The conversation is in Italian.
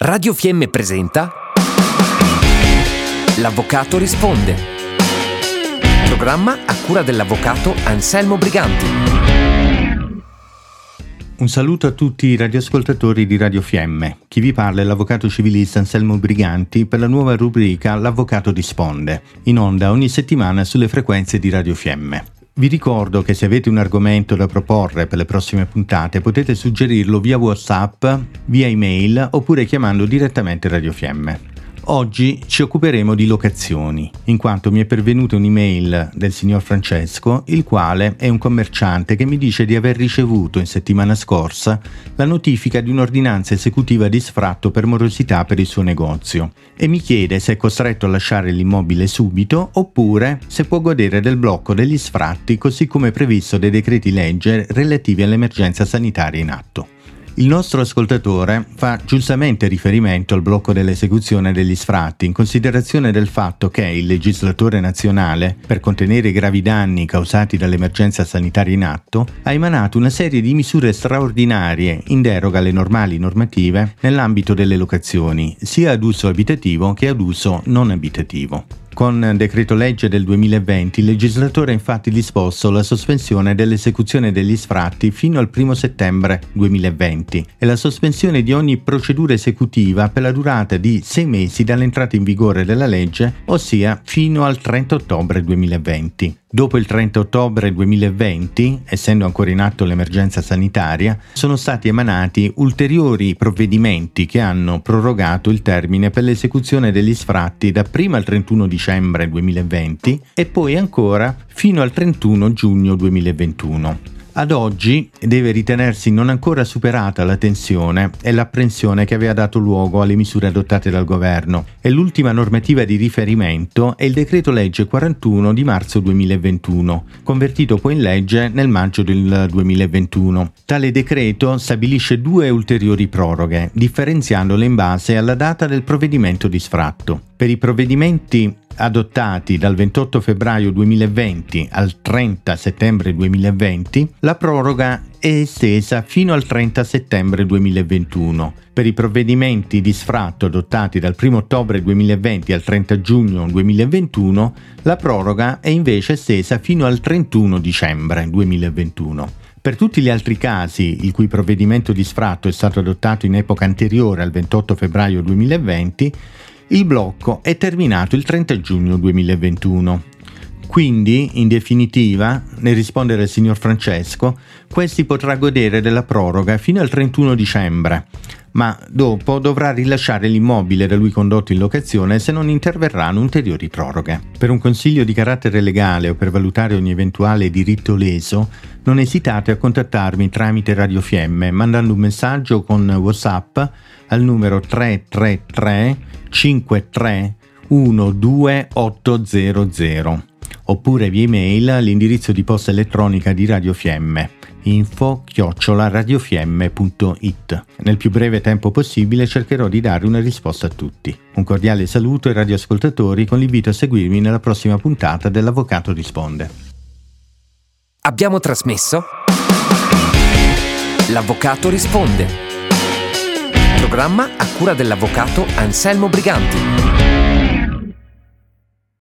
Radio Fiemme presenta L'Avvocato risponde. Programma a cura dell'avvocato Anselmo Briganti. Un saluto a tutti i radioascoltatori di Radio Fiemme. Chi vi parla è l'avvocato civilista Anselmo Briganti per la nuova rubrica L'Avvocato risponde, in onda ogni settimana sulle frequenze di Radio Fiemme. Vi ricordo che se avete un argomento da proporre per le prossime puntate potete suggerirlo via WhatsApp, via email oppure chiamando direttamente Radio Fiemme. Oggi ci occuperemo di locazioni, in quanto mi è pervenuta un'email del signor Francesco, il quale è un commerciante che mi dice di aver ricevuto in settimana scorsa la notifica di un'ordinanza esecutiva di sfratto per morosità per il suo negozio e mi chiede se è costretto a lasciare l'immobile subito oppure se può godere del blocco degli sfratti così come previsto dai decreti legge relativi all'emergenza sanitaria in atto. Il nostro ascoltatore fa giustamente riferimento al blocco dell'esecuzione degli sfratti in considerazione del fatto che il legislatore nazionale, per contenere i gravi danni causati dall'emergenza sanitaria in atto, ha emanato una serie di misure straordinarie in deroga alle normali normative nell'ambito delle locazioni, sia ad uso abitativo che ad uso non abitativo. Con decreto legge del 2020 il legislatore ha infatti disposto la sospensione dell'esecuzione degli sfratti fino al 1 settembre 2020 e la sospensione di ogni procedura esecutiva per la durata di sei mesi dall'entrata in vigore della legge, ossia fino al 30 ottobre 2020. Dopo il 30 ottobre 2020, essendo ancora in atto l'emergenza sanitaria, sono stati emanati ulteriori provvedimenti che hanno prorogato il termine per l'esecuzione degli sfratti da prima al 31 dicembre 2020 e poi ancora fino al 31 giugno 2021. Ad oggi deve ritenersi non ancora superata la tensione e l'apprensione che aveva dato luogo alle misure adottate dal governo e l'ultima normativa di riferimento è il decreto legge 41 di marzo 2021, convertito poi in legge nel maggio del 2021. Tale decreto stabilisce due ulteriori proroghe, differenziandole in base alla data del provvedimento di sfratto. Per i provvedimenti adottati dal 28 febbraio 2020 al 30 settembre 2020, la proroga è estesa fino al 30 settembre 2021. Per i provvedimenti di sfratto adottati dal 1 ottobre 2020 al 30 giugno 2021, la proroga è invece estesa fino al 31 dicembre 2021. Per tutti gli altri casi il cui provvedimento di sfratto è stato adottato in epoca anteriore al 28 febbraio 2020, il blocco è terminato il 30 giugno 2021. Quindi, in definitiva, nel rispondere al signor Francesco, questi potrà godere della proroga fino al 31 dicembre, ma dopo dovrà rilasciare l'immobile da lui condotto in locazione se non interverranno ulteriori proroghe. Per un consiglio di carattere legale o per valutare ogni eventuale diritto leso, non esitate a contattarmi tramite Radio Fiemme mandando un messaggio con WhatsApp al numero 333 53 12800 oppure via email all'indirizzo di posta elettronica di Radio Fiemme info chiocciolaradiofiemme.it. Nel più breve tempo possibile cercherò di dare una risposta a tutti. Un cordiale saluto ai radioascoltatori con l'invito a seguirmi nella prossima puntata dell'Avvocato risponde. Abbiamo trasmesso L'Avvocato risponde. Programma a cura dell'avvocato Anselmo Briganti.